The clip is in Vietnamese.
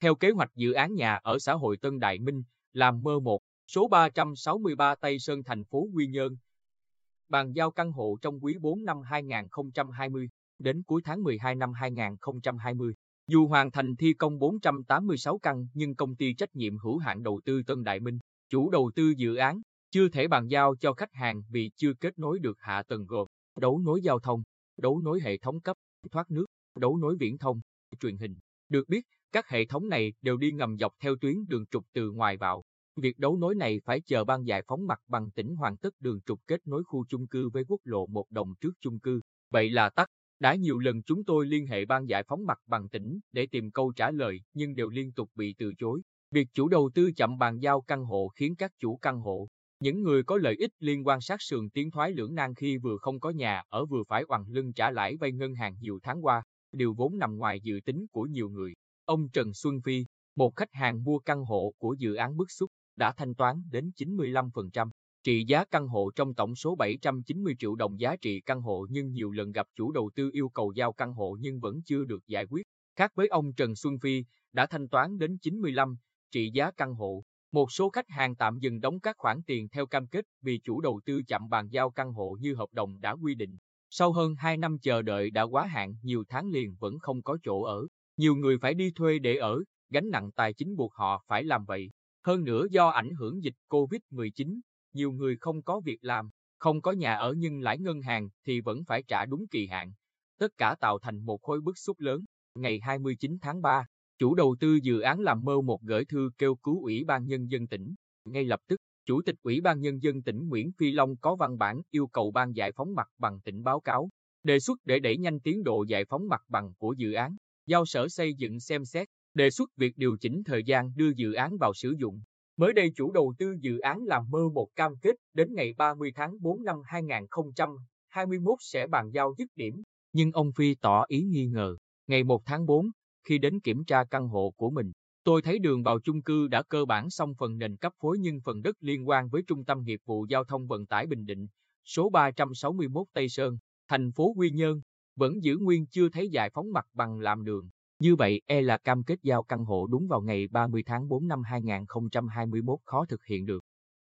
Theo kế hoạch dự án nhà ở xã hội Tân Đại Minh, làm mơ 1, số 363 Tây Sơn thành phố Quy Nhơn. Bàn giao căn hộ trong quý 4 năm 2020 đến cuối tháng 12 năm 2020. Dù hoàn thành thi công 486 căn nhưng công ty trách nhiệm hữu hạn đầu tư Tân Đại Minh, chủ đầu tư dự án, chưa thể bàn giao cho khách hàng vì chưa kết nối được hạ tầng gồm đấu nối giao thông, đấu nối hệ thống cấp, thoát nước, đấu nối viễn thông, truyền hình. Được biết, các hệ thống này đều đi ngầm dọc theo tuyến đường trục từ ngoài vào. Việc đấu nối này phải chờ ban giải phóng mặt bằng tỉnh hoàn tất đường trục kết nối khu chung cư với quốc lộ một đồng trước chung cư. Vậy là tắt. Đã nhiều lần chúng tôi liên hệ ban giải phóng mặt bằng tỉnh để tìm câu trả lời nhưng đều liên tục bị từ chối. Việc chủ đầu tư chậm bàn giao căn hộ khiến các chủ căn hộ, những người có lợi ích liên quan sát sườn tiến thoái lưỡng nan khi vừa không có nhà ở vừa phải oằn lưng trả lãi vay ngân hàng nhiều tháng qua, điều vốn nằm ngoài dự tính của nhiều người. Ông Trần Xuân Phi, một khách hàng mua căn hộ của dự án bức xúc, đã thanh toán đến 95%. Trị giá căn hộ trong tổng số 790 triệu đồng giá trị căn hộ nhưng nhiều lần gặp chủ đầu tư yêu cầu giao căn hộ nhưng vẫn chưa được giải quyết. Khác với ông Trần Xuân Phi, đã thanh toán đến 95 trị giá căn hộ. Một số khách hàng tạm dừng đóng các khoản tiền theo cam kết vì chủ đầu tư chậm bàn giao căn hộ như hợp đồng đã quy định. Sau hơn 2 năm chờ đợi đã quá hạn nhiều tháng liền vẫn không có chỗ ở. Nhiều người phải đi thuê để ở, gánh nặng tài chính buộc họ phải làm vậy. Hơn nữa do ảnh hưởng dịch COVID-19, nhiều người không có việc làm, không có nhà ở nhưng lãi ngân hàng thì vẫn phải trả đúng kỳ hạn. Tất cả tạo thành một khối bức xúc lớn. Ngày 29 tháng 3, chủ đầu tư dự án làm mơ một gửi thư kêu cứu Ủy ban Nhân dân tỉnh. Ngay lập tức, Chủ tịch Ủy ban Nhân dân tỉnh Nguyễn Phi Long có văn bản yêu cầu ban giải phóng mặt bằng tỉnh báo cáo, đề xuất để đẩy nhanh tiến độ giải phóng mặt bằng của dự án, giao sở xây dựng xem xét, đề xuất việc điều chỉnh thời gian đưa dự án vào sử dụng. Mới đây chủ đầu tư dự án làm mơ một cam kết đến ngày 30 tháng 4 năm 2021 sẽ bàn giao dứt điểm, nhưng ông Phi tỏ ý nghi ngờ. Ngày 1 tháng 4, khi đến kiểm tra căn hộ của mình, tôi thấy đường vào chung cư đã cơ bản xong phần nền cấp phối nhưng phần đất liên quan với Trung tâm Nghiệp vụ Giao thông Vận tải Bình Định, số 361 Tây Sơn, thành phố Quy Nhơn, vẫn giữ nguyên chưa thấy giải phóng mặt bằng làm đường. Như vậy, e là cam kết giao căn hộ đúng vào ngày 30 tháng 4 năm 2021 khó thực hiện được.